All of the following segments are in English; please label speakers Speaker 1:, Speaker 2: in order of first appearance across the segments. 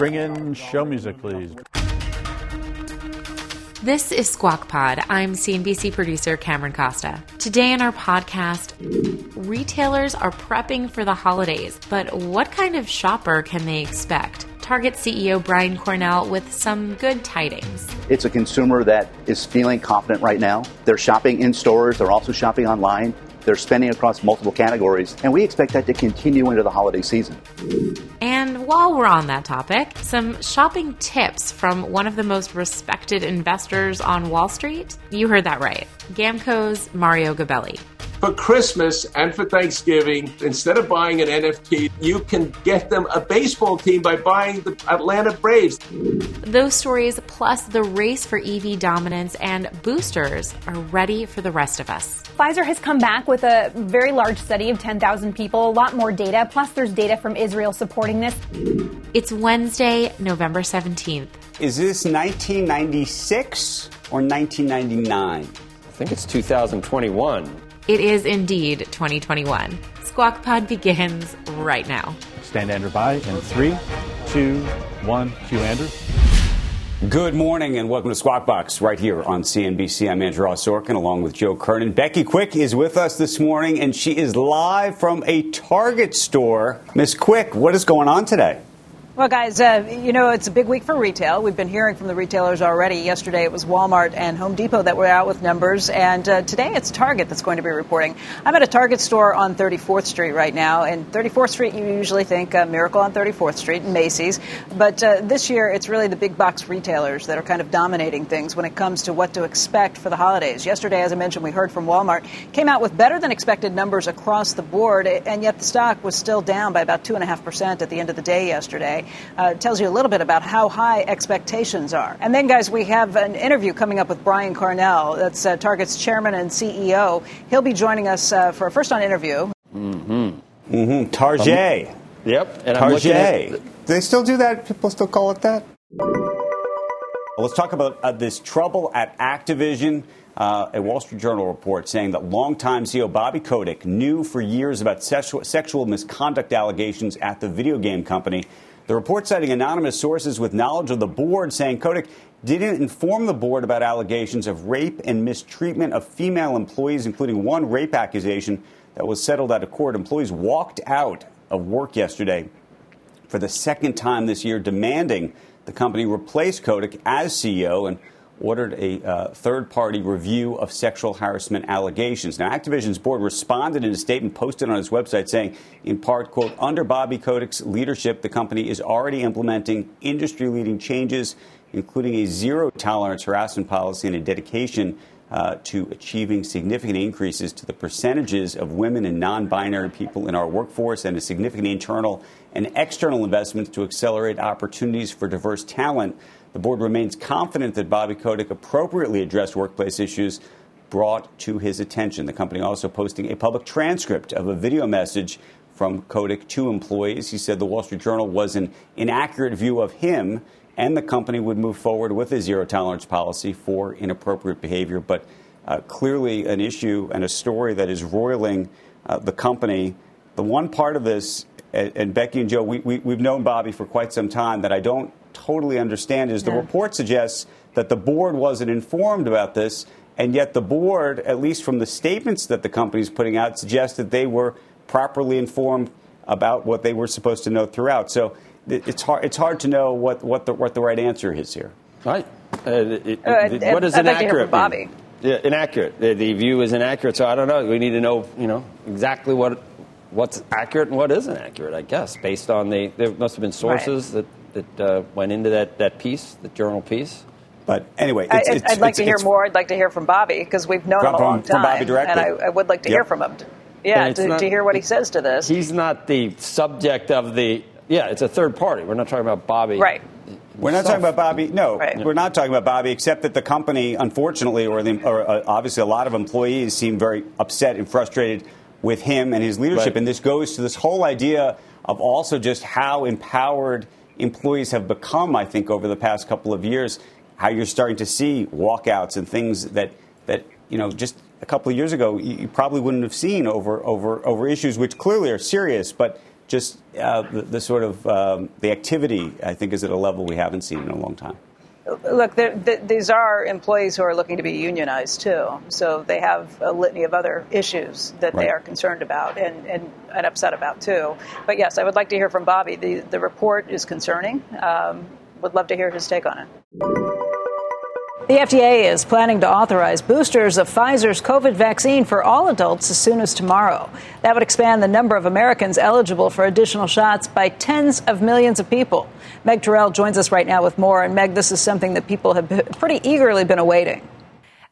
Speaker 1: Bring in show music, please.
Speaker 2: This is Squawk Pod. I'm CNBC producer Cameron Costa. Today in our podcast, retailers are prepping for the holidays, but what kind of shopper can they expect? Target CEO Brian Cornell with some good tidings.
Speaker 3: It's a consumer that is feeling confident right now. They're shopping in stores, they're also shopping online. They're spending across multiple categories, and we expect that to continue into the holiday season.
Speaker 2: And while we're on that topic, some shopping tips from one of the most respected investors on Wall Street. You heard that right. Gamco's Mario Gabelli
Speaker 4: for Christmas and for Thanksgiving, instead of buying an NFT, you can get them a baseball team by buying the Atlanta Braves.
Speaker 2: Those stories, plus the race for EV dominance and boosters, are ready for the rest of us.
Speaker 5: Pfizer has come back with a very large study of 10,000 people, a lot more data, plus there's data from Israel supporting this.
Speaker 2: It's Wednesday, November 17th.
Speaker 6: Is this 1996 or 1999? I
Speaker 7: think it's 2021.
Speaker 2: It is indeed 2021. Squawk Pod begins right now.
Speaker 1: Stand Andrew by in three, two, one. Cue Andrew.
Speaker 6: Good morning and welcome to Squawk Box right here on CNBC. I'm Andrew Ross Sorkin along with Joe Kernan. Becky Quick is with us this morning and she is live from a Target store. Miss Quick, what is going on today?
Speaker 8: Well, guys, uh, you know, it's a big week for retail. We've been hearing from the retailers already. Yesterday it was Walmart and Home Depot that were out with numbers, and uh, today it's Target that's going to be reporting. I'm at a Target store on 34th Street right now, and 34th Street, you usually think uh, Miracle on 34th Street and Macy's, but uh, this year it's really the big box retailers that are kind of dominating things when it comes to what to expect for the holidays. Yesterday, as I mentioned, we heard from Walmart, came out with better than expected numbers across the board, and yet the stock was still down by about 2.5% at the end of the day yesterday uh, tells you a little bit about how high expectations are. And then, guys, we have an interview coming up with Brian Cornell, that's uh, Target's chairman and CEO. He'll be joining us uh, for a first on interview.
Speaker 6: Mm-hmm. Mm-hmm. Target.
Speaker 7: Um, yep.
Speaker 6: And Target. Do they still do that? People still call it that? Well, let's talk about uh, this trouble at Activision. Uh, a Wall Street Journal report saying that longtime CEO Bobby Kotick knew for years about sexual, sexual misconduct allegations at the video game company. The report citing anonymous sources with knowledge of the board saying Kotick didn't inform the board about allegations of rape and mistreatment of female employees, including one rape accusation that was settled out of court. Employees walked out of work yesterday for the second time this year, demanding the company replace Kotick as CEO. And ordered a uh, third party review of sexual harassment allegations. Now, Activision's board responded in a statement posted on its website saying, in part, quote, under Bobby Kotick's leadership, the company is already implementing industry leading changes, including a zero tolerance harassment policy and a dedication uh, to achieving significant increases to the percentages of women and non binary people in our workforce and a significant internal and external investments to accelerate opportunities for diverse talent. The board remains confident that Bobby Kotick appropriately addressed workplace issues brought to his attention. The company also posting a public transcript of a video message from Kotick to employees. He said the Wall Street Journal was an inaccurate view of him and the company would move forward with a zero tolerance policy for inappropriate behavior. But uh, clearly, an issue and a story that is roiling uh, the company. The one part of this, and, and Becky and Joe, we, we, we've known Bobby for quite some time that I don't totally understand is the report suggests that the board wasn't informed about this, and yet the board, at least from the statements that the company is putting out, suggests that they were properly informed about what they were supposed to know throughout. So it's hard, it's hard to know what, what, the, what the right answer is here.
Speaker 7: Right. Uh, it, uh, what does inaccurate
Speaker 8: like Bobby.
Speaker 7: Yeah, inaccurate. The, the, view is inaccurate. So I don't know. We need to know, you know, exactly what what's accurate and what isn't accurate. I guess based on the there must have been sources right. that that uh, went into that, that piece, the journal piece.
Speaker 6: But anyway,
Speaker 8: it's, I, would like to hear more. I'd like to hear from Bobby because we've known
Speaker 6: from,
Speaker 8: him a long time,
Speaker 6: from Bobby directly.
Speaker 8: and I, I would like to
Speaker 6: yep.
Speaker 8: hear from him. Yeah, to, not, to, hear what he says to this.
Speaker 7: He's not the subject of the Yeah, it's a third party. We're not talking about Bobby.
Speaker 8: Right.
Speaker 6: We're not talking about Bobby. No,
Speaker 8: Right.
Speaker 6: we're not talking about Bobby, except that the company, unfortunately, or, the, or uh, obviously a lot of employees seem very upset and frustrated with him and his leadership.
Speaker 7: Right.
Speaker 6: And this goes to this whole idea of also just how empowered employees have become, I think, over the past couple of years. How you're starting to see walkouts and things that, that you know, just a couple of years ago, you, probably wouldn't have seen over, over, over issues which clearly are serious, but just uh, the, the sort of um, the activity, I think, is at a level we haven't seen in a long time.
Speaker 8: Look, th- these are employees who are looking to be unionized too, so they have a litany of other issues that they are concerned about and, and, and upset about too. But yes, I would like to hear from Bobby. The, the report is concerning. Um, would love to hear his take on it. The FDA is planning to authorize boosters of Pfizer's COVID vaccine for all adults as soon as tomorrow. That would expand the number of Americans eligible for additional shots by tens of millions of people. Meg Terrell joins us right now with more. And Meg, this is something that people have pretty eagerly been awaiting.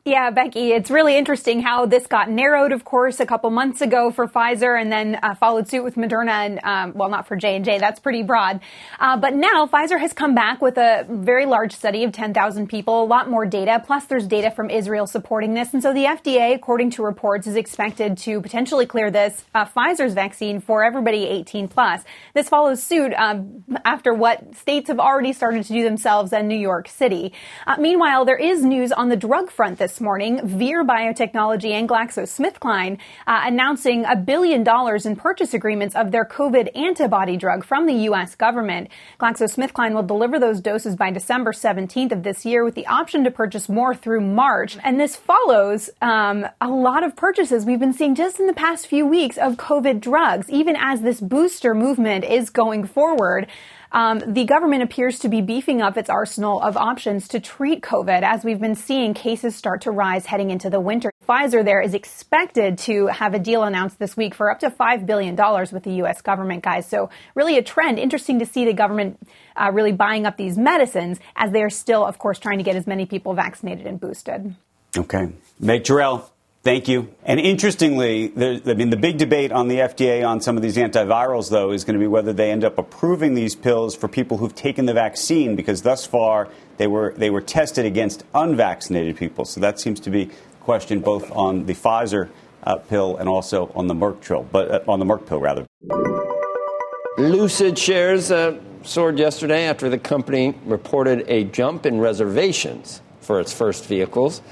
Speaker 5: Yeah, Becky, it's really interesting how this got narrowed, of course, a couple months ago for Pfizer and then uh, followed suit with Moderna and, um, well, not for J&J. That's pretty broad. Uh, but now Pfizer has come back with a very large study of 10,000 people, a lot more data. Plus there's data from Israel supporting this. And so the FDA, according to reports, is expected to potentially clear this uh, Pfizer's vaccine for everybody 18 plus. This follows suit um, after what states have already started to do themselves and New York City. Uh, meanwhile, there is news on the drug front this morning. Vir Biotechnology and GlaxoSmithKline uh, announcing a billion dollars in purchase agreements of their COVID antibody drug from the U.S. government. GlaxoSmithKline will deliver those doses by December 17th of this year with the option to purchase more through March. And this follows um, a lot of purchases we've been seeing just in the past few weeks of COVID drugs, even as this booster movement is going forward. Um, the government appears to be beefing up its arsenal of options to treat COVID as we've been seeing cases start to rise heading into the winter. Pfizer there is expected to have a deal announced this week for up to $5 billion with the U.S. government, guys. So really a trend. Interesting to see the government uh, really buying up these medicines as they are still, of course, trying to get as many people vaccinated and boosted.
Speaker 6: Okay. Meg Terrell, thank you. And interestingly, there, I mean, the big debate on the FDA on some of these antivirals, though, is going to be whether they end up approving these pills for people who've taken the vaccine, because thus far they were they were tested against unvaccinated people. So that seems to be a question both on the Pfizer uh, pill and also on the Merck pill, but uh, on the Merck pill rather.
Speaker 7: Lucid shares uh, soared yesterday after the company reported a jump in reservations for its first vehicles.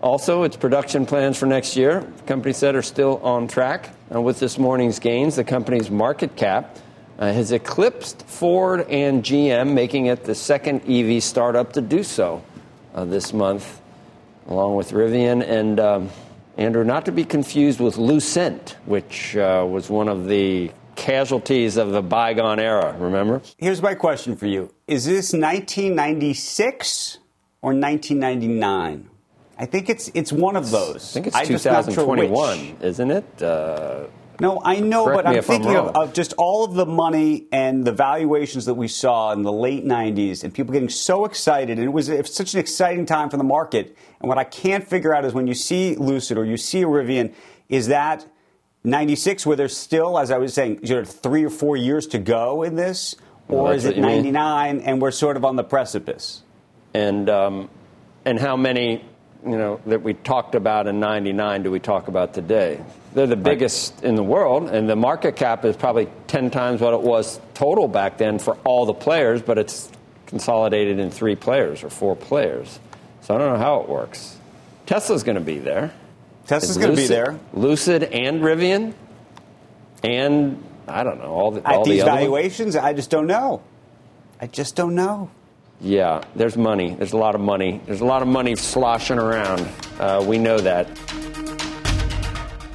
Speaker 7: Also, its production plans for next year, the company said, are still on track. And with this morning's gains, the company's market cap uh, has eclipsed Ford and GM, making it the second EV startup to do so uh, this month, along with Rivian and um, Andrew, not to be confused with Lucent, which uh, was one of the casualties of the bygone era. Remember?
Speaker 6: Here's my question for you: Is this 1996 or 1999? I think it's it's one of those.
Speaker 7: I think it's
Speaker 6: I'm just not sure which.
Speaker 7: 2021, isn't it? Uh,
Speaker 6: No, I know, but I'm
Speaker 7: if I'm
Speaker 6: thinking of, of just all of the money and the valuations that we saw in the late 90s and people getting so excited. And it was, it was such an exciting time for the market. And what I can't figure out is when you see Lucid or you see Rivian, is that 96 where there's still, as I was saying, you know, three or four years to go in this? Or
Speaker 7: that's
Speaker 6: is it
Speaker 7: you mean.
Speaker 6: 99 and we're sort of on the precipice?
Speaker 7: and um, and how many you know that we talked about in '99 do we talk about today? They're the biggest in the world, and the market cap is probably ten times what it was total back then for all the players, but it's consolidated in three players or four players. So I don't know how it works. Tesla's going to be there.
Speaker 6: Tesla's going to be there.
Speaker 7: Lucid and Rivian, and I don't know all the
Speaker 6: At
Speaker 7: all
Speaker 6: these
Speaker 7: the other ones.
Speaker 6: valuations, I just don't know. I just don't know.
Speaker 7: Yeah, there's money. There's a lot of money. There's a lot of money sloshing around. Uh, we know that.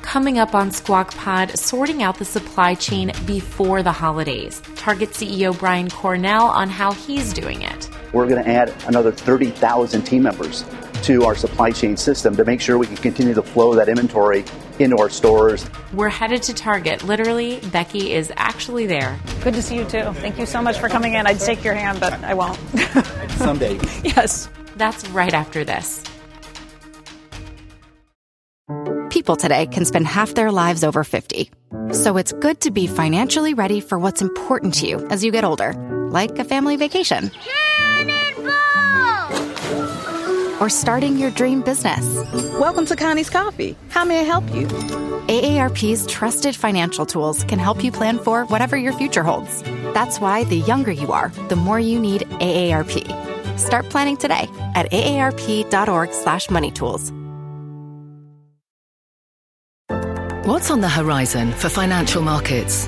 Speaker 2: Coming up on Squawk Pod, sorting out the supply chain before the holidays. Target CEO Brian Cornell on how he's doing it.
Speaker 3: We're going to add another 30,000 team members to our supply chain system to make sure we can continue to flow that inventory into our stores.
Speaker 2: We're headed to Target. Literally, Becky is actually there.
Speaker 8: Good to see you too. Thank you so much for coming in. I'd shake your hand, but I won't.
Speaker 9: Someday.
Speaker 8: yes.
Speaker 2: That's right after this.
Speaker 9: people today can spend half their lives over 50. So it's good to be financially ready for what's important to you as you get older, like a family vacation. Or starting your dream business.
Speaker 10: Welcome to Connie's Coffee. How may I help you?
Speaker 9: AARP's trusted financial tools can help you plan for whatever your future holds. That's why the younger you are, the more you need AARP. Start planning today at aarp.org/moneytools.
Speaker 11: What's on the horizon for financial markets?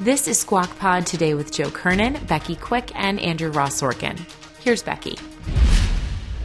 Speaker 2: This is Squawk Pod today with Joe Kernan, Becky Quick, and Andrew Ross Sorkin. Here's Becky.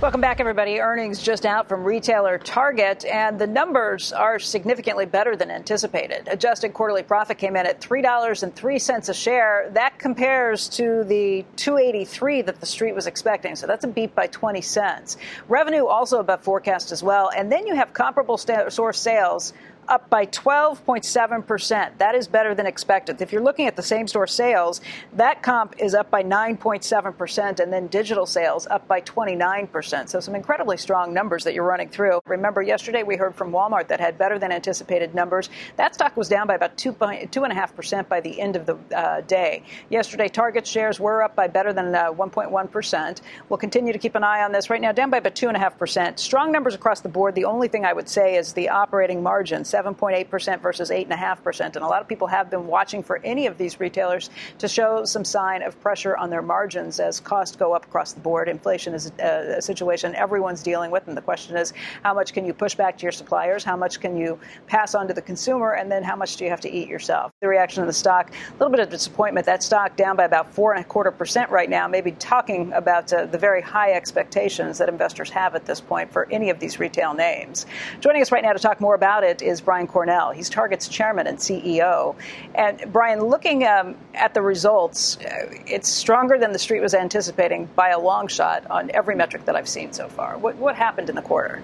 Speaker 8: Welcome back, everybody. Earnings just out from retailer Target, and the numbers are significantly better than anticipated. Adjusted quarterly profit came in at $3.03 a share. That compares to the 283 that the street was expecting. So that's a beat by 20 cents. Revenue also above forecast as well. And then you have comparable store sales up by 12.7%. That is better than expected. If you're looking at the same store sales, that comp is up by 9.7%, and then digital sales up by 29%. So some incredibly strong numbers that you're running through. Remember, yesterday we heard from Walmart that had better than anticipated numbers. That stock was down by about 2.5% by the end of the uh, day. Yesterday, Target shares were up by better than uh, 1.1%. We'll continue to keep an eye on this. Right now, down by about 2.5%. Strong numbers across the board. The only thing I would say is the operating margins 7.8% versus 8.5%. And a lot of people have been watching for any of these retailers to show some sign of pressure on their margins as costs go up across the board. Inflation is a, a situation everyone's dealing with. And the question is, how much can you push back to your suppliers? How much can you pass on to the consumer? And then how much do you have to eat yourself? The reaction of the stock, a little bit of disappointment. That stock down by about four and a quarter percent right now, maybe talking about uh, the very high expectations that investors have at this point for any of these retail names. Joining us right now to talk more about it is Brian Cornell. He's Target's chairman and CEO. And Brian, looking um, at the results, uh, it's stronger than the street was anticipating by a long shot on every metric that I've seen so far. What, what happened in the quarter?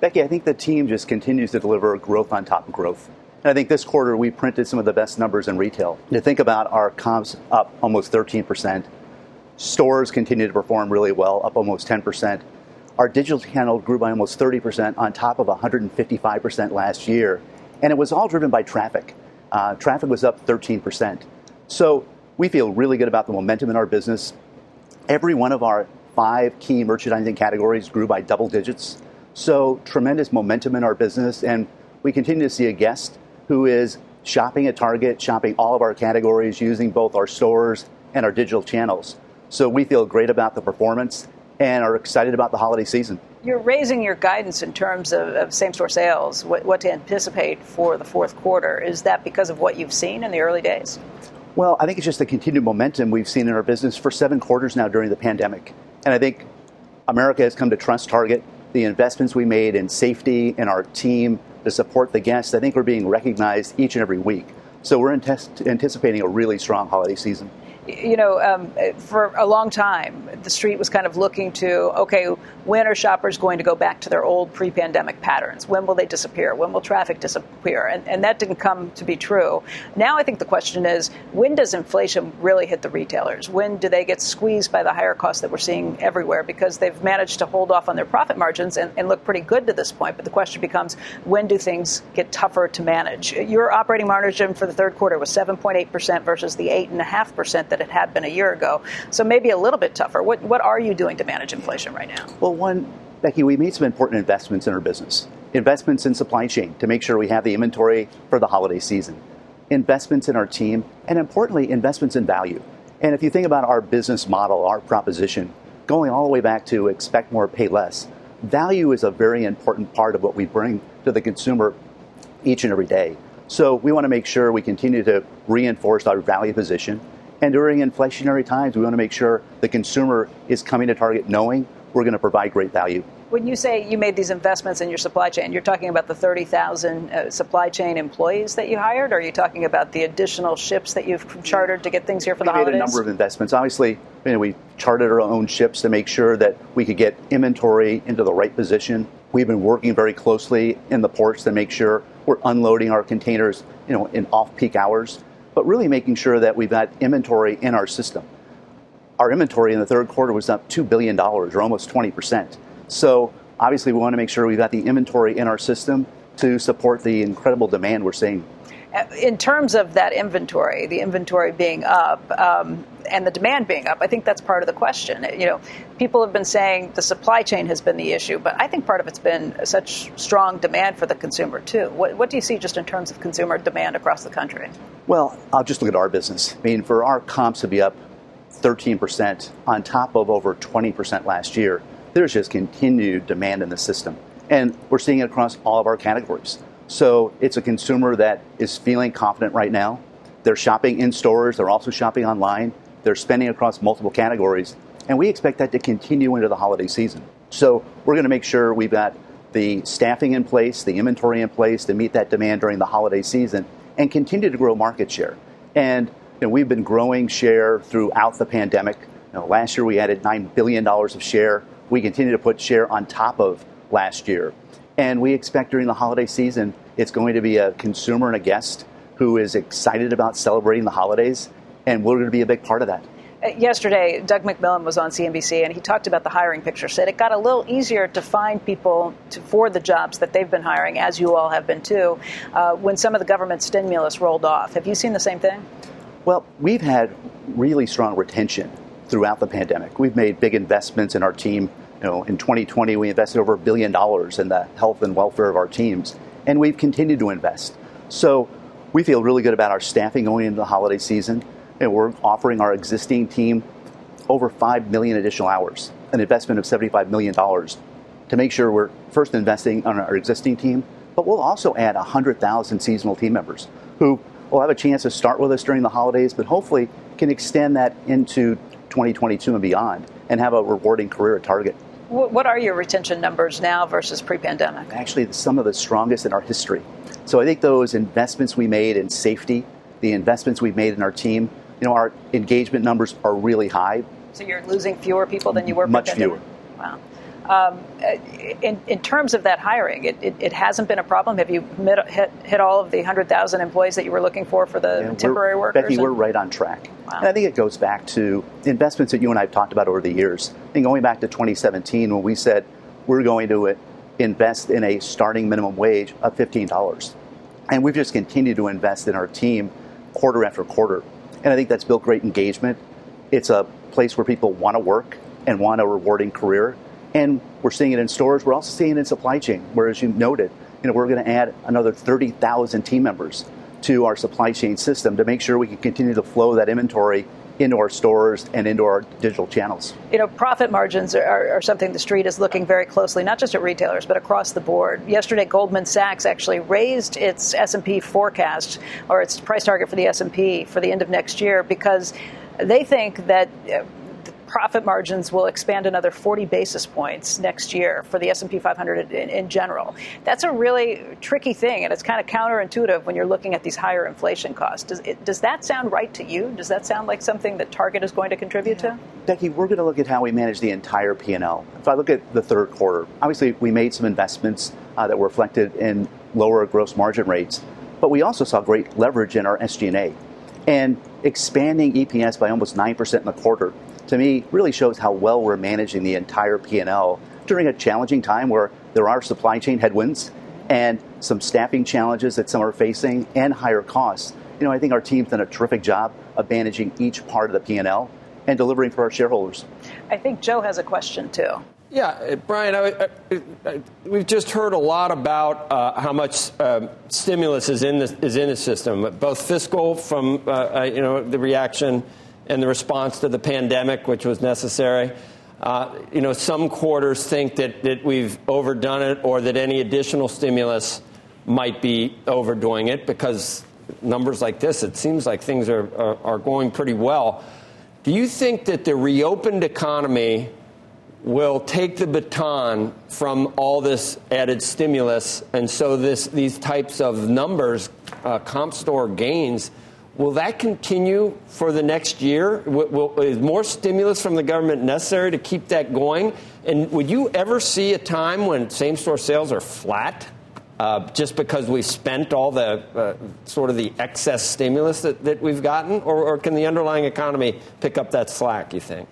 Speaker 3: Becky, I think the team just continues to deliver growth on top of growth. And I think this quarter we printed some of the best numbers in retail. To think about our comps up almost 13%. Stores continue to perform really well, up almost 10%. Our digital channel grew by almost 30% on top of 155% last year. And it was all driven by traffic. Uh, traffic was up 13%. So we feel really good about the momentum in our business. Every one of our five key merchandising categories grew by double digits. So tremendous momentum in our business. And we continue to see a guest who is shopping at Target, shopping all of our categories using both our stores and our digital channels. So we feel great about the performance and are excited about the holiday season.
Speaker 8: You're raising your guidance in terms of, of same store sales, what, what, to anticipate for the fourth quarter. Is that because of what you've seen in the early days?
Speaker 3: Well, I think it's just the continued momentum we've seen in our business for seven quarters now during the pandemic. And I think America has come to trust Target. The investments we made in safety and our team to support the guests, I think, we're being recognized each and every week. So we're anticipating a really strong holiday season
Speaker 8: you know, um, for a long time, the street was kind of looking to, okay, when are shoppers going to go back to their old pre pandemic patterns? When will they disappear? When will traffic disappear? And, and that didn't come to be true. Now I think the question is, when does inflation really hit the retailers? When do they get squeezed by the higher costs that we're seeing everywhere? Because they've managed to hold off on their profit margins and, and look pretty good to this point. But the question becomes, when do things get tougher to manage? Your operating margin for the third quarter was 7.8% versus the 8.5% that that it had been a year ago. So maybe a little bit tougher. What, what are you doing to manage inflation right now?
Speaker 3: Well, one, Becky, we made some important investments in our business. Investments in supply chain to make sure we have the inventory for the holiday season. Investments in our team, and importantly, investments in value. And if you think about our business model, our proposition, going all the way back to expect more, pay less, value is a very important part of what we bring to the consumer each and every day. So we want to make sure we continue to reinforce our value position and during inflationary times, we want to make sure the consumer is coming to Target knowing we're going to provide great value.
Speaker 8: When you say you made these investments in your supply chain, you're talking about the 30,000 uh, supply chain employees that you hired, or are you talking about the additional ships that you've chartered to get things here for
Speaker 3: we
Speaker 8: the holidays?
Speaker 3: We made a number of investments. Obviously, you know, we chartered our own ships to make sure that we could get inventory into the right position. We've been working very closely in the ports to make sure we're unloading our containers, you know, in off-peak hours, but really making sure that we've got inventory in our system. Our inventory in the third quarter was up $2 billion, or almost 20 percent. So obviously, we want to make sure we've got the inventory in our system to support the incredible demand we're seeing.
Speaker 8: In terms of that inventory, the inventory being up um, and the demand being up, I think that's part of the question. You know, people have been saying the supply chain has been the issue, but I think part of it's been such strong demand for the consumer too. What, what do you see just in terms of consumer demand across the country?
Speaker 3: Well, I'll just look at our business. I mean, for our comps to be up 13% on top of over 20% last year, there's just continued demand in the system. And we're seeing it across all of our categories. So it's a consumer that is feeling confident right now. They're shopping in stores, they're also shopping online, they're spending across multiple categories. And we expect that to continue into the holiday season. So we're going to make sure we've got the staffing in place, the inventory in place to meet that demand during the holiday season and continue to grow market share. And you know, we've been growing share throughout the pandemic. You know, last year we added $9 billion of share we continue to put share on top of last year. And we expect during the holiday season, it's going to be a consumer and a guest who is excited about celebrating the holidays, and we're going to be a big part of that.
Speaker 8: Uh, yesterday, Doug McMillon was on CNBC and he talked about the hiring picture. Said it got a little easier to find people to, for the jobs that they've been hiring, as you all have been too, uh, when some of the government stimulus rolled off. Have you seen the same thing?
Speaker 3: Well, we've had really strong retention throughout the pandemic. We've made big investments in our team. You know, in 2020, we invested over a billion dollars in the health and welfare of our teams, and we've continued to invest. So we feel really good about our staffing going into the holiday season. And we're offering our existing team over 5 million additional hours, an investment of $75 million to make sure we're first investing on our existing team, but we'll also add 100,000 seasonal team members who will have a chance to start with us during the holidays, but hopefully can extend that into 2022 and beyond and have a rewarding career at Target.
Speaker 8: What are your retention numbers now versus pre pandemic?
Speaker 3: Actually, some of the strongest in our history. So I think those investments we made in safety, the investments we've made in our team, you know, our engagement numbers are really high.
Speaker 8: So you're losing fewer people than you were
Speaker 3: much fewer.
Speaker 8: Wow. Um, in, in, terms of that hiring, it, it, it, hasn't been a problem. Have you hit, hit all of the 100,000 employees that you were looking for for the yeah, temporary workers?
Speaker 3: Becky, we're right on track. Wow. And I think it goes back to investments that you and I have talked about over the years. And going back to 2017 when we said we're going to invest in a starting minimum wage of $15. And we've just continued to invest in our team quarter after quarter. And I think that's built great engagement. It's a place where people want to work and want a rewarding career and we're seeing it in stores. We're also seeing it in supply chain, where, as you noted, you know, we're going to add another 30,000 team members to our supply chain system to make sure we can continue to flow that inventory into our stores and into our digital channels.
Speaker 8: You know, profit margins are, are, something the street is looking very closely, not just at retailers, but across the board. Yesterday, Goldman Sachs actually raised its S&P forecast or its price target for the S&P for the end of next year because they think that profit margins will expand another 40 basis points next year for the S&P 500 in, in general. That's a really tricky thing, and it's kind of counterintuitive when you're looking at these higher inflation costs. Does, it, does that sound right to you? Does that sound like something that Target is going to contribute to?
Speaker 3: Becky, we're going to look at how we manage the entire P&L. If I look at the third quarter, obviously we made some investments uh, that were reflected in lower gross margin rates, but we also saw great leverage in our SG&A. And expanding EPS by almost 9% in the quarter to me really shows how well we're managing the entire P&L during a challenging time where there are supply chain headwinds and some staffing challenges that some are facing and higher costs. You know, I think our team's done a terrific job of managing each part of the P&L and delivering for our shareholders.
Speaker 8: I think Joe has a question too.
Speaker 7: Yeah, uh, Brian, I, I, I, we've just heard a lot about uh, how much uh, stimulus is in the, is in the system, both fiscal from uh, uh you know the reaction and the response to the pandemic, which was necessary. Uh, you know, some quarters think that, that we've overdone it or that any additional stimulus might be overdoing it because numbers like this, it seems like things are, are, are going pretty well. Do you think that the reopened economy will take the baton from all this added stimulus, and so this these types of numbers, uh, comp store gains. Will that continue for the next year? Will, will, is more stimulus from the government necessary to keep that going? And would you ever see a time when same store sales are flat? Uh, just because we've spent all the uh, sort of the excess stimulus that, that we've gotten, or, or can the underlying economy pick up that slack, you think?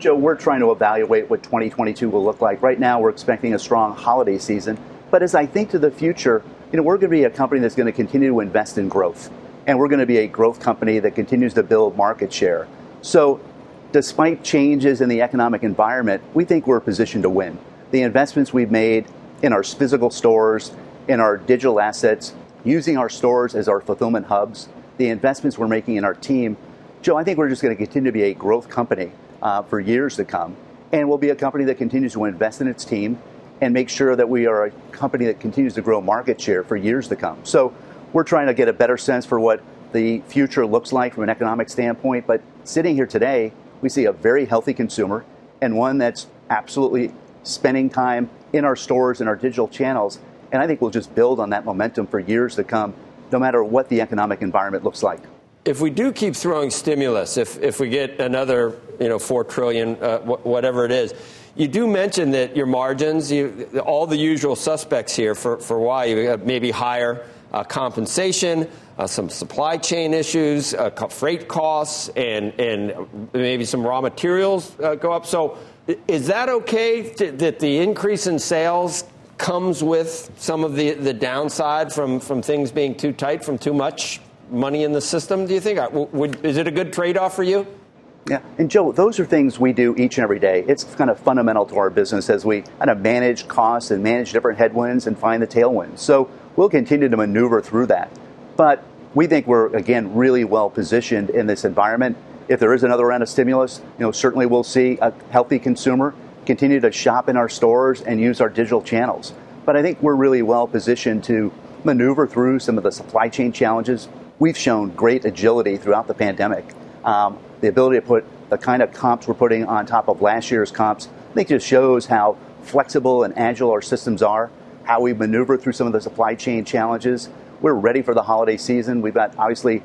Speaker 3: Joe, we're trying to evaluate what 2022 will look like. Right now, we're expecting a strong holiday season. But as I think to the future, you know, we're going to be a company that's going to continue to invest in growth. And we're going to be a growth company that continues to build market share. So, despite changes in the economic environment, we think we're positioned to win. The investments we've made in our physical stores, in our digital assets, using our stores as our fulfillment hubs, the investments we're making in our team, Joe, I think we're just going to continue to be a growth company uh, for years to come. And we'll be a company that continues to invest in its team and make sure that we are a company that continues to grow market share for years to come. So we're trying to get a better sense for what the future looks like from an economic standpoint. But sitting here today, we see a very healthy consumer and one that's absolutely spending time in our stores and our digital channels. And I think we'll just build on that momentum for years to come, no matter what the economic environment looks like
Speaker 7: if we do keep throwing stimulus, if, if we get another, you know, four trillion, uh, wh- whatever it is, you do mention that your margins, you, all the usual suspects here for, for why you maybe higher uh, compensation, uh, some supply chain issues, uh, freight costs, and, and maybe some raw materials uh, go up. So, is that okay to, that the increase in sales comes with some of the, the downside from, from things being too tight, from too much money in the system, do you think? Would, is it a good trade off for you?
Speaker 3: Yeah, and Joe, those are things we do each and every day. It's kind of fundamental to our business as we kind of manage costs and manage different headwinds and find the tailwinds. So we'll continue to maneuver through that. But we think we're, again, really well positioned in this environment. If there is another round of stimulus, you know, certainly we'll see a healthy consumer continue to shop in our stores and use our digital channels. But I think we're really well positioned to maneuver through some of the supply chain challenges we've shown great agility throughout the pandemic. Um, the ability to put the kind of comps we're putting on top of last year's comps, I think just shows how flexible and agile our systems are, how we maneuver through some of the supply chain challenges. We're ready for the holiday season. We've got obviously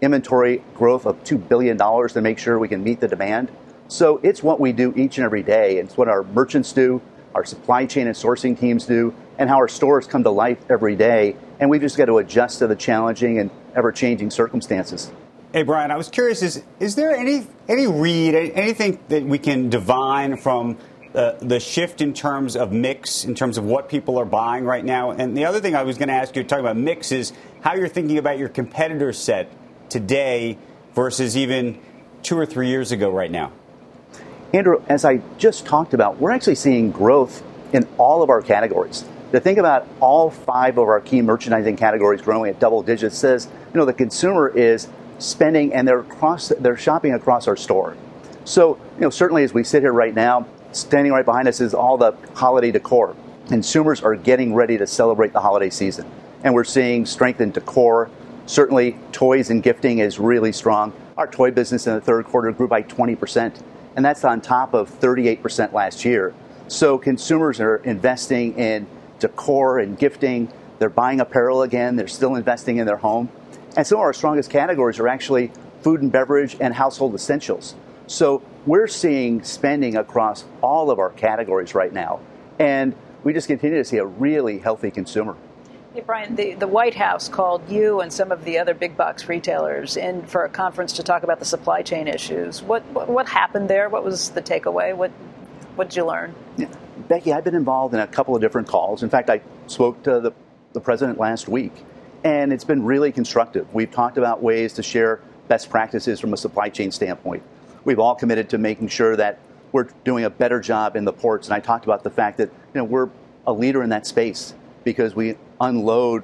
Speaker 3: inventory growth of $2 billion to make sure we can meet the demand. So it's what we do each and every day. It's what our merchants do, our supply chain and sourcing teams do, and how our stores come to life every day. And we've just got to adjust to the challenging and ever changing circumstances.
Speaker 6: Hey, Brian, I was curious is, is there any, any read, anything that we can divine from uh, the shift in terms of mix, in terms of what people are buying right now? And the other thing I was going to ask you, talking about mix, is how you're thinking about your competitor set today versus even two or three years ago right now.
Speaker 3: Andrew, as I just talked about, we're actually seeing growth in all of our categories. To think about all five of our key merchandising categories growing at double digits says, you know, the consumer is spending and they're across, they're shopping across our store. So, you know, certainly as we sit here right now, standing right behind us is all the holiday decor. Consumers are getting ready to celebrate the holiday season, and we're seeing strength in decor. Certainly, toys and gifting is really strong. Our toy business in the third quarter grew by 20%, and that's on top of 38% last year. So consumers are investing in decor and gifting. They're buying apparel again. They're still investing in their home. And some of our strongest categories are actually food and beverage and household essentials. So we're seeing spending across all of our categories right now. And we just continue to see a really healthy consumer.
Speaker 8: Hey, Brian, the, the White House called you and some of the other big box retailers in for a conference to talk about the supply chain issues. What, what, what happened there? What was the takeaway? What, what did you learn?
Speaker 3: Yeah. Becky, I've been involved in a couple of different calls. In fact, I spoke to the, the president last week, and it's been really constructive. We've talked about ways to share best practices from a supply chain standpoint. We've all committed to making sure that we're doing a better job in the ports, and I talked about the fact that you know we're a leader in that space because we unload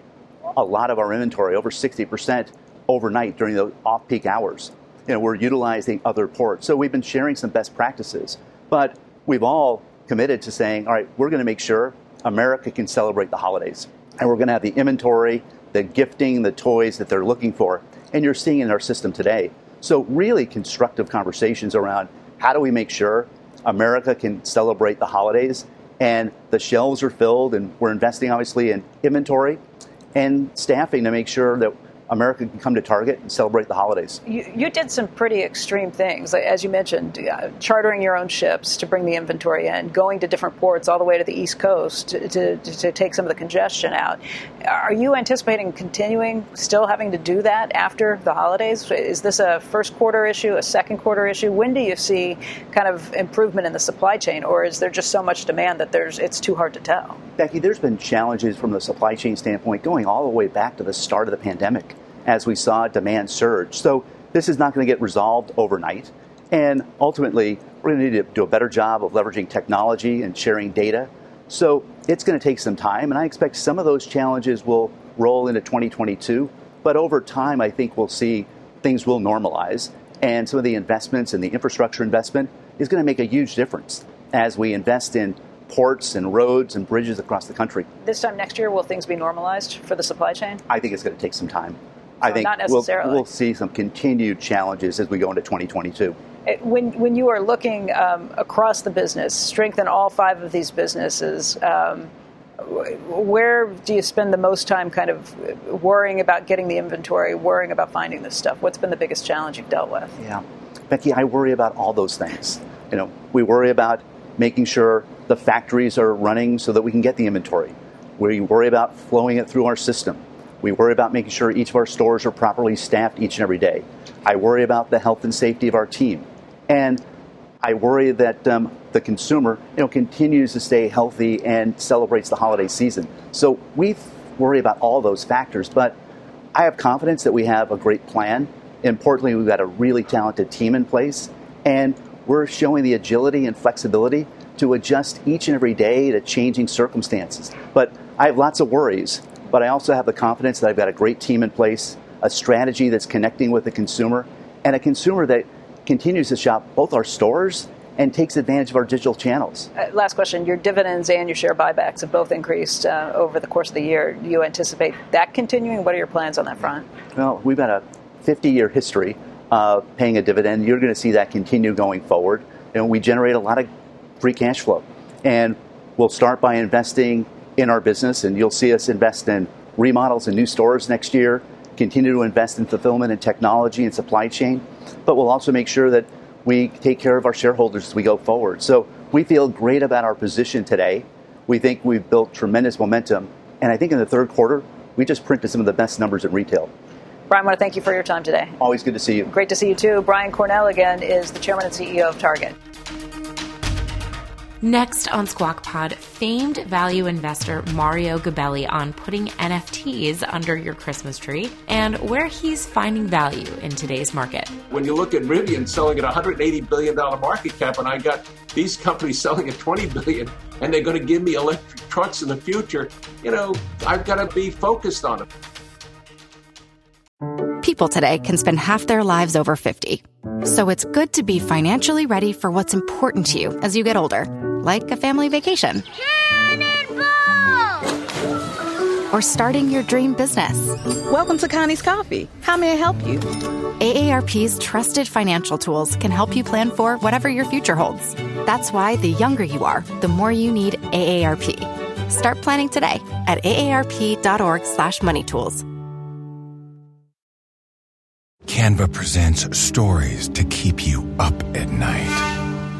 Speaker 3: a lot of our inventory, over 60% overnight during the off-peak hours. You know, we're utilizing other ports. So we've been sharing some best practices, but we've all committed to saying, all right, we're going to make sure America can celebrate the holidays. And we're going to have the inventory, the gifting, the toys that they're looking for. And you're seeing in our system today. So, really constructive conversations around how do we make sure America can celebrate the holidays. And the shelves are filled and we're investing obviously in inventory and staffing to make sure that America can come to Target and celebrate the holidays.
Speaker 8: You, you did some pretty extreme things, as you mentioned, uh, chartering your own ships to bring the inventory in, going to different ports all the way to the East Coast to, to, to take some of the congestion out. Are you anticipating continuing, still having to do that after the holidays? Is this a first quarter issue, a second quarter issue? When do you see kind of improvement in the supply chain, or is there just so much demand that there's it's too hard to tell?
Speaker 3: Becky, there's been challenges from the supply chain standpoint going all the way back to the start of the pandemic as we saw demand surge. So this is not going to get resolved overnight. And ultimately, we're going to need to do a better job of leveraging technology and sharing data. So it's going to take some time, and I expect some of those challenges will roll into 2022. But over time, I think we'll see things will normalize, and some of the investments and the infrastructure investment is going to make a huge difference as we invest in ports and roads and bridges across the country.
Speaker 8: This time next year, will things be normalized for the supply chain?
Speaker 3: I think it's going to take some time.
Speaker 8: I
Speaker 3: think
Speaker 8: we'll,
Speaker 3: we'll, see some continued challenges as we go into 2022.
Speaker 8: When, when you are looking um, across the business, strengthen all five of these businesses, um, where do you spend the most time kind of worrying about getting the inventory, worrying about finding this stuff? What's been the biggest challenge you've dealt with?
Speaker 3: Yeah. Becky, I worry about all those things. You know, we worry about making sure the factories are running so that we can get the inventory. We worry about flowing it through our system. We worry about making sure each of our stores are properly staffed each and every day. I worry about the health and safety of our team. And I worry that um, the consumer you know, continues to stay healthy and celebrates the holiday season. So we worry about all those factors, but I have confidence that we have a great plan. Importantly, we've got a really talented team in place, and we're showing the agility and flexibility to adjust each and every day to changing circumstances. But I have lots of worries but I also have the confidence that I've got a great team in place, a strategy that's connecting with the consumer, and a consumer that continues to shop both our stores and takes advantage of our digital channels.
Speaker 8: Uh, last question. Your dividends and your share buybacks have both increased uh, over the course of the year. Do you anticipate that continuing? What are your plans on that front?
Speaker 3: Well, we've got a 50 year history of paying a dividend. You're going to see that continue going forward. And we generate a lot of free cash flow. And we'll start by investing in our business, and you'll see us invest in remodels and new stores next year, continue to invest in fulfillment and technology and supply chain, but we'll also make sure that we take care of our shareholders as we go forward. So we feel great about our position today. We think we've built tremendous momentum, and I think in the third quarter, we just printed some of the best numbers in retail.
Speaker 8: Brian, I want to thank you for your time today.
Speaker 3: Always good to see you.
Speaker 8: Great to see you too. Brian Cornell again is the chairman and CEO of Target.
Speaker 2: Next on Squawk Pod, famed value investor Mario Gabelli on putting NFTs under your Christmas tree and where he's finding value in today's market.
Speaker 4: When you look at Rivian selling at $180 billion market cap, and I got these companies selling at 20 billion, and they're going to give me electric trucks in the future, you know, I've got to be focused on it.
Speaker 9: People today can spend half their lives over 50. So it's good to be financially ready for what's important to you as you get older like a family vacation. Or starting your dream business.
Speaker 10: Welcome to Connie's Coffee. How may I help you?
Speaker 9: AARP's trusted financial tools can help you plan for whatever your future holds. That's why the younger you are, the more you need AARP. Start planning today at aarp.org/slash/moneytools.
Speaker 12: Canva presents stories to keep you up at night.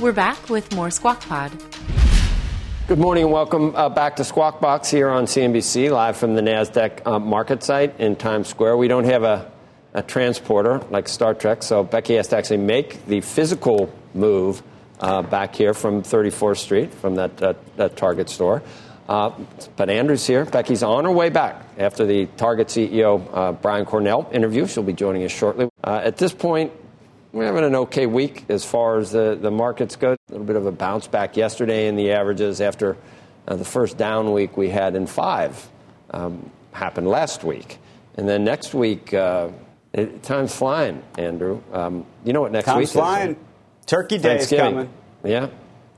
Speaker 2: We're back with more Squawk Pod.
Speaker 7: Good morning and welcome uh, back to Squawk Box here on CNBC, live from the NASDAQ uh, market site in Times Square. We don't have a, a, transporter like Star Trek, so Becky has to actually make the physical move uh, back here from 34th Street, from that, uh, that Target store. Uh, but Andrew's here. Becky's on her way back after the Target CEO, uh, Brian Cornell, interview. She'll be joining us shortly. at this point, we're having an okay week as far as the, the markets go. A little bit of a bounce back yesterday in the averages after uh, the first down week we had in five um, happened last week. And then next week, uh, it, time's flying, Andrew. Um, you know what next
Speaker 6: time's
Speaker 7: week
Speaker 6: flying.
Speaker 7: is?
Speaker 6: Turkey Day is coming.
Speaker 7: Yeah,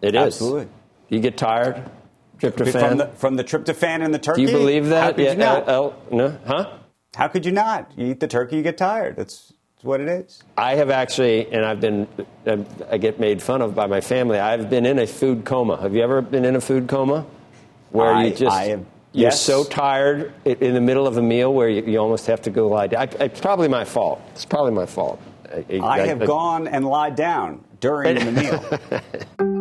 Speaker 7: it is.
Speaker 6: Absolutely.
Speaker 7: You get tired? Tryptophan?
Speaker 6: From the, from the tryptophan and the turkey?
Speaker 7: Do you believe that?
Speaker 6: How could
Speaker 7: yeah,
Speaker 6: you not?
Speaker 7: uh, uh, no? Huh?
Speaker 6: How could you not? You eat the turkey, you get tired. That's, that's what it is.
Speaker 7: I have actually, and I've been, I get made fun of by my family. I've been in a food coma. Have you ever been in a food coma? Where
Speaker 6: I,
Speaker 7: you just.
Speaker 6: I have,
Speaker 7: you're
Speaker 6: yes.
Speaker 7: so tired in the middle of a meal where you, you almost have to go lie down. I, it's probably my fault. It's probably my fault.
Speaker 6: I, I have gone and lied down during the meal.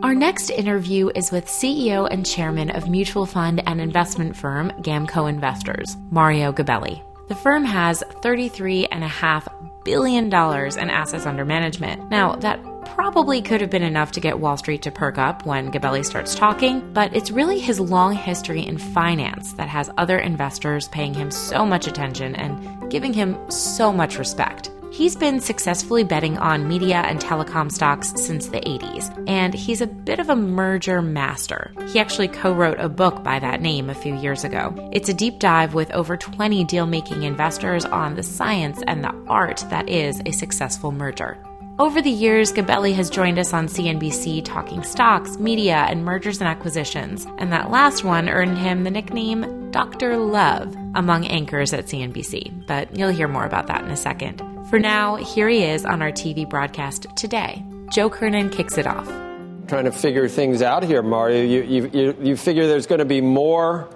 Speaker 2: Our next interview is with CEO and chairman of mutual fund and investment firm Gamco Investors, Mario Gabelli. The firm has $33.5 billion in assets under management. Now, that probably could have been enough to get Wall Street to perk up when Gabelli starts talking, but it's really his long history in finance that has other investors paying him so much attention and giving him so much respect. He's been successfully betting on media and telecom stocks since the 80s, and he's a bit of a merger master. He actually co wrote a book by that name a few years ago. It's a deep dive with over 20 deal making investors on the science and the art that is a successful merger. Over the years, Gabelli has joined us on CNBC talking stocks, media, and mergers and acquisitions, and that last one earned him the nickname Dr. Love among anchors at CNBC. But you'll hear more about that in a second. For now, here he is on our TV broadcast today. Joe Kernan kicks it off.
Speaker 7: Trying to figure things out here, Mario. You, you, you, you figure there's going to be more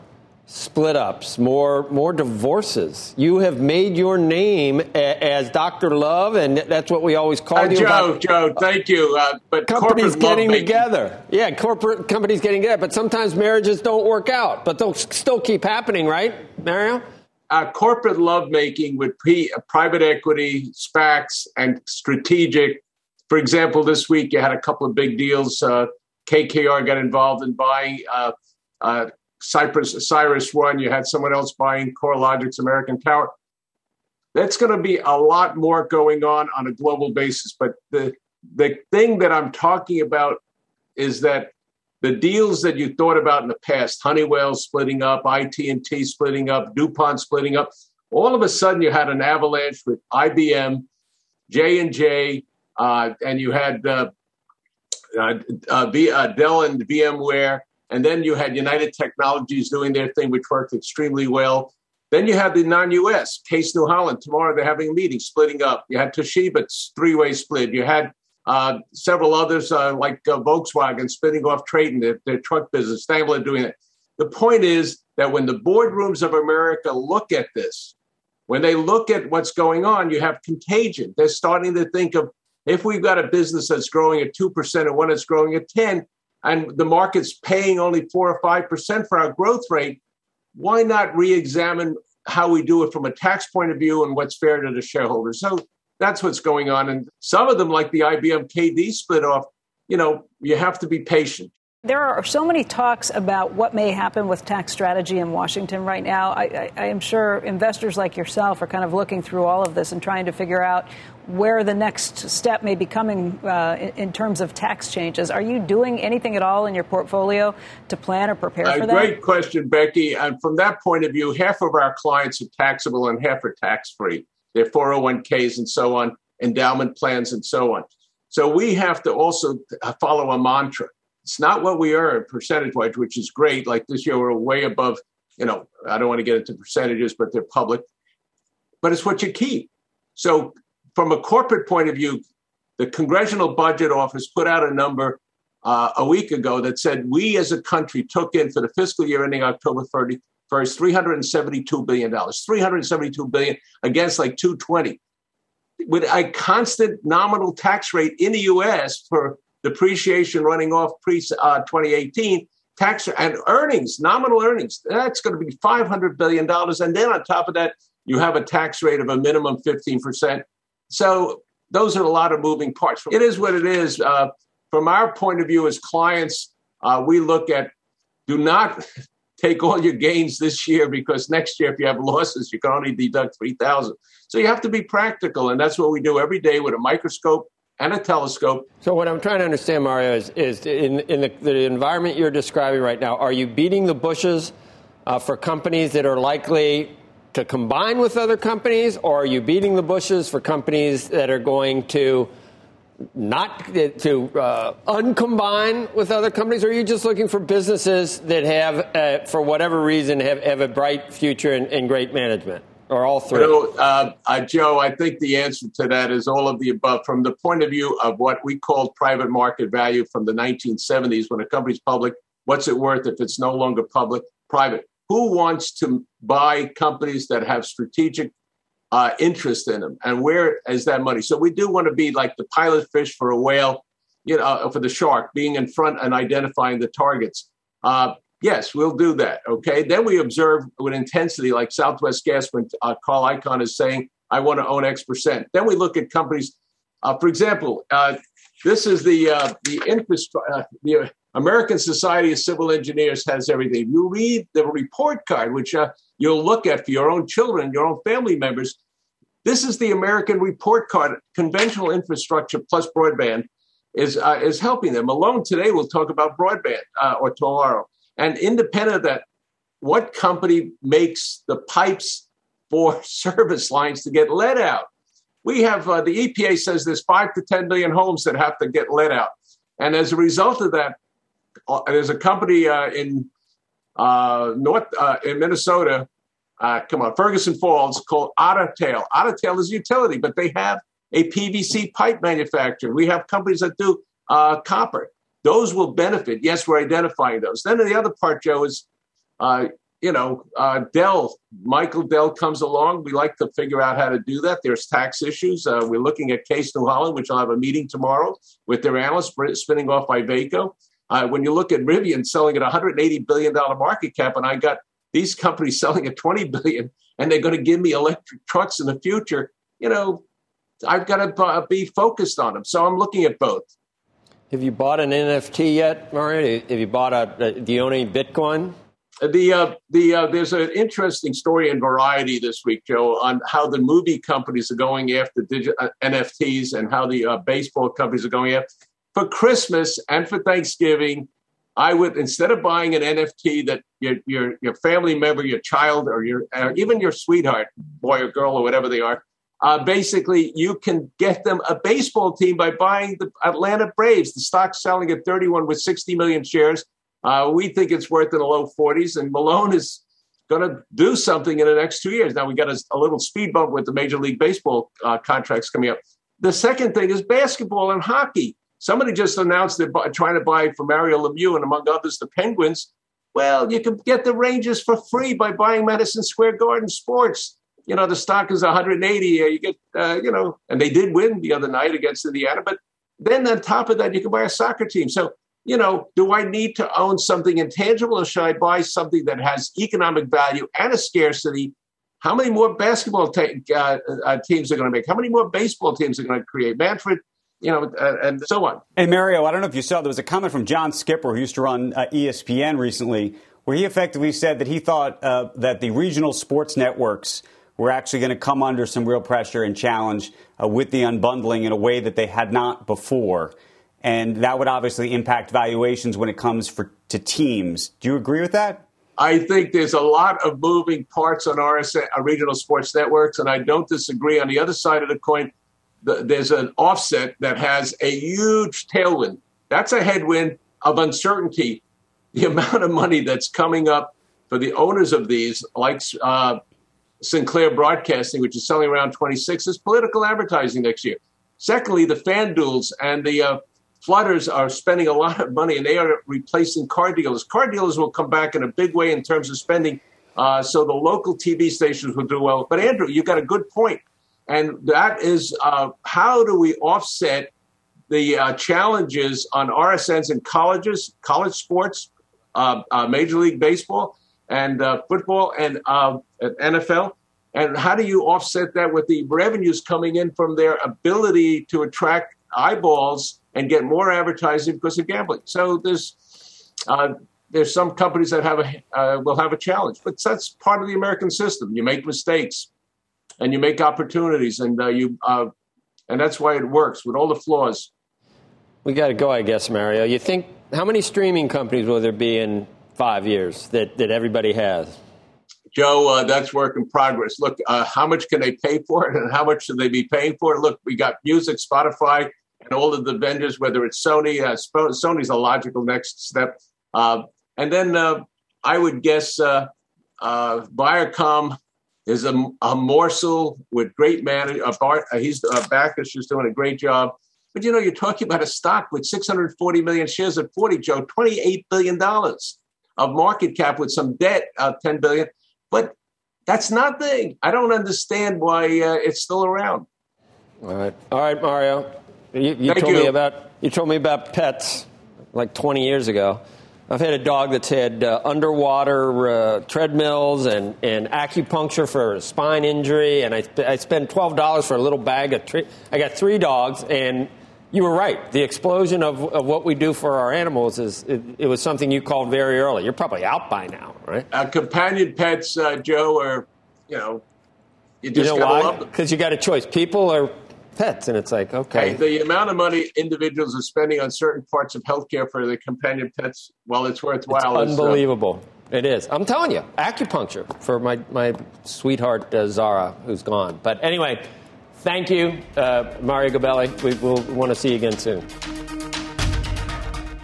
Speaker 7: split ups, more more divorces. You have made your name a, as Dr. Love, and that's what we always call
Speaker 4: uh,
Speaker 7: you.
Speaker 4: Joe,
Speaker 7: about,
Speaker 4: Joe, thank you. Uh, but
Speaker 7: companies getting
Speaker 4: making,
Speaker 7: together, yeah, corporate companies getting together. But sometimes marriages don't work out, but they'll still keep happening, right, Mario?
Speaker 4: Uh, corporate lovemaking with P, private equity, SPACs, and strategic. For example, this week you had a couple of big deals. Uh, KKR got involved in buying uh, uh, Cypress, Cyrus One. You had someone else buying CoreLogic's American Tower. That's going to be a lot more going on on a global basis. But the the thing that I'm talking about is that the deals that you thought about in the past, Honeywell splitting up, IT&T splitting up, DuPont splitting up, all of a sudden you had an avalanche with IBM, J&J, uh, and you had uh, uh, uh, Dell and VMware, and then you had United Technologies doing their thing, which worked extremely well. Then you had the non-U.S. Case New Holland. Tomorrow they're having a meeting, splitting up. You had Toshiba, three-way split. You had uh, several others uh, like uh, Volkswagen spinning off trading their, their truck business, Daimler doing it. The point is that when the boardrooms of America look at this, when they look at what's going on, you have contagion. They're starting to think of if we've got a business that's growing at 2% and one that's growing at 10 and the market's paying only 4 or 5% for our growth rate, why not re-examine how we do it from a tax point of view and what's fair to the shareholders? So that's what's going on. And some of them, like the IBM KD split off, you know, you have to be patient.
Speaker 8: There are so many talks about what may happen with tax strategy in Washington right now. I, I, I, am sure investors like yourself are kind of looking through all of this and trying to figure out where the next step may be coming uh, in, in, terms of tax changes. Are you doing anything at all in your portfolio to plan or prepare
Speaker 4: uh,
Speaker 8: for that?
Speaker 4: Great question, Becky. And from that point of view, half of our clients are taxable and half are tax free. Their 401ks and so on, endowment plans and so on. So we have to also follow a mantra it's not what we earn percentage wise, which is great. Like this year, we're way above, you know, I don't want to get into percentages, but they're public. But it's what you keep. So, from a corporate point of view, the Congressional Budget Office put out a number uh, a week ago that said we as a country took in for the fiscal year ending October 31st, $372 billion. 372 billion against like 220 with a constant nominal tax rate in the US for depreciation running off pre uh, 2018, tax and earnings, nominal earnings, that's going to be $500 billion. And then on top of that, you have a tax rate of a minimum 15%. So those are a lot of moving parts. It is what it is. Uh, from our point of view as clients, uh, we look at do not take all your gains this year because next year, if you have losses, you can only deduct 3000 So you have to be practical. And that's what we do every day with a microscope and a telescope.
Speaker 7: So what I'm trying to understand, Mario, is, is in, in the, the, environment you're describing right now, are you beating the bushes uh, for companies that are likely to combine with other companies, or are you beating the bushes for companies that are going to not to uh, uncombine with other companies, or are you just looking for businesses that have, uh, for whatever reason, have, have a bright future and, and great management? or all three?
Speaker 4: uh, uh, Joe, I think the answer to that is all of the above. From the point of view of what we called private market value from the 1970s, when a company's public, what's it worth if it's no longer public? Private. Who wants to buy companies that have strategic uh, interest in them, and where is that money? So we do want to be like the pilot fish for a whale, you know, uh, for the shark, being in front and identifying the targets. Uh, Yes, we'll do that. Okay. Then we observe with intensity, like Southwest Gas, when uh, Carl Icahn is saying, I want to own X percent. Then we look at companies. Uh, for example, uh, this is the the infrastructure. The American Society of Civil Engineers has everything. You read the report card, which uh, you'll look at for your own children, your own family members. This is the American report card. Conventional infrastructure plus broadband is is helping them. Alone today, we'll talk about broadband or tomorrow. And independent of that, what company makes the pipes for service lines to get lead out? We have uh, the EPA says there's five to 10 million homes that have to get lead out. And as a result of that, uh, there's a company uh, in uh, North uh, in Minnesota, uh, come on, Fergus Falls, called Otter Tail. Otter Tail is a utility, but they have a PVC pipe manufacturer. We have companies that do copper. Those will benefit. Yes, we're identifying those. Then the other part, Joe, is uh, you know, uh, Dell, Michael Dell comes along. We like to figure out how to do that. There's tax issues. Uh, we're looking at Case New Holland, which I'll have a meeting tomorrow with their analysts spinning off Iveco. Uh, when you look at Rivian selling at 180 billion dollar market cap, and I got these companies selling at 20 billion, and they're going to give me electric trucks in the future. You know, I've got to be focused on them. So I'm looking at both.
Speaker 7: Have you bought an NFT yet, Mario? Have you bought a? Do you own any Bitcoin?
Speaker 4: The uh, the uh, there's an interesting story in Variety this week, Joe, on how the movie companies are going after digital uh, NFTs and how the uh, baseball companies are going after for Christmas and for Thanksgiving. I would instead of buying an NFT that your your your family member, your child, or your uh, even your sweetheart, boy or girl or whatever they are, uh, basically, you can get them a baseball team by buying the Atlanta Braves. The stock's selling at 31 with 60 million shares. Uh, we think it's worth in the low 40s, and Malone is going to do something in the next two years. Now, we got a, a little speed bump with the Major League Baseball uh, contracts coming up. The second thing is basketball and hockey. Somebody just announced they're trying to buy for Mario Lemieux and, among others, the Penguins. Well, you can get the Rangers for free by buying Madison Square Garden Sports you know, the stock is 180. Uh, you get, uh, you know, and they did win the other night against Indiana. But then on top of that, you can buy a soccer team. So, you know, do I need to own something intangible or should I buy something that has economic value and a scarcity? How many more basketball te- uh, uh, teams are going to make? How many more baseball teams are going to create? Manfred, you know, uh, and so on.
Speaker 6: Hey, Mario, I don't know if you saw, there was a comment from John Skipper, who used to run uh, ESPN recently, where he effectively said that he thought that the regional sports networks – we're actually going to come under some real pressure and challenge uh, with the unbundling in a way that they had not before. And that would obviously impact valuations when it comes for, to teams. Do you agree with that?
Speaker 4: I think there's a lot of moving parts on RSN, our uh, regional sports networks, and I don't disagree. On the other side of the coin, the, there's an offset that has a huge tailwind. That's a headwind of uncertainty. The amount of money that's coming up for the owners of these, like uh, Sinclair Broadcasting, which is selling around 26, is political advertising next year. Secondly, the FanDuels and the uh, Flutters are spending a lot of money, and they are replacing car dealers. Car dealers will come back in a big way in terms of spending, uh, so the local TV stations will do well. But Andrew, you've got a good point, and that is uh, how do we offset the uh, challenges on RSNs in colleges, college sports, uh, uh, Major League Baseball, and uh, football and uh, NFL? And how do you offset that with the revenues coming in from their ability to attract eyeballs and get more advertising because of gambling? So there's there's some companies that have a will have a challenge, but that's part of the American system. You make mistakes, and you make opportunities, and uh, you uh, and that's why it works with all the flaws.
Speaker 7: We got to go, I guess, Mario. You think how many streaming companies will there be in five years that, that everybody has?
Speaker 4: Joe, uh, that's work in progress. Look, uh, how much can they pay for it, and how much should they be paying for it? Look, we got music, Spotify, and all of the vendors. Whether it's Sony, uh, Sony's a logical next step, uh, and then uh, I would guess uh, Viacom is a, a, morsel with great manager. Bart, he's uh, Bakish is doing a great job. But you know, you're talking about a stock with 640 million shares at 40, Joe, 28 billion dollars of market cap with some debt, of 10 billion. But that's nothing. I don't understand why uh, it's still around.
Speaker 7: All right, all right, Mario. You, you told
Speaker 4: you.
Speaker 7: me about you told me about pets like 20 years ago. I've had a dog that's had uh, underwater uh, treadmills and, and acupuncture for a spine injury, and I, I spent twelve dollars for a little bag of. Tre- I got three dogs, and you were right. The explosion of, of what we do for our animals is it, it, was something you called very early. You're probably out by now, right?
Speaker 4: Uh, companion pets, uh, Joe, are you know you just
Speaker 7: you know
Speaker 4: gotta
Speaker 7: why?
Speaker 4: love them.
Speaker 7: Because you got a choice. People are pets, and it's like okay.
Speaker 4: Hey, the amount of money individuals are spending on certain parts of healthcare for their companion pets, well, it's worthwhile.
Speaker 7: It's
Speaker 4: is, uh,
Speaker 7: unbelievable. it is. I'm telling you, acupuncture for my my sweetheart uh, Zara, who's gone. But anyway. Thank you, uh, Mario Gabelli. We will want to see you again soon.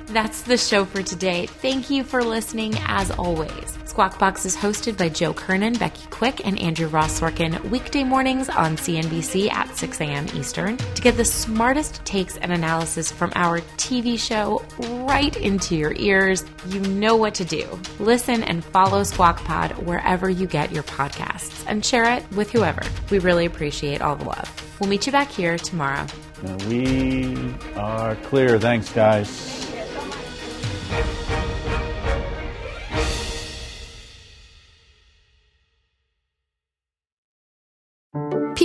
Speaker 2: That's the show for today. Thank you for listening as always. Squawk Box is hosted by Joe Kernan, Becky Quick, and Andrew Ross Sorkin weekday mornings on CNBC at 6 a.m. Eastern to get the smartest takes and analysis from our TV show right into your ears. You know what to do. Listen and follow Squawk Pod wherever you get your podcasts and share it with whoever. We really appreciate all the love. We'll meet you back here tomorrow.
Speaker 1: We are clear. Thanks, guys.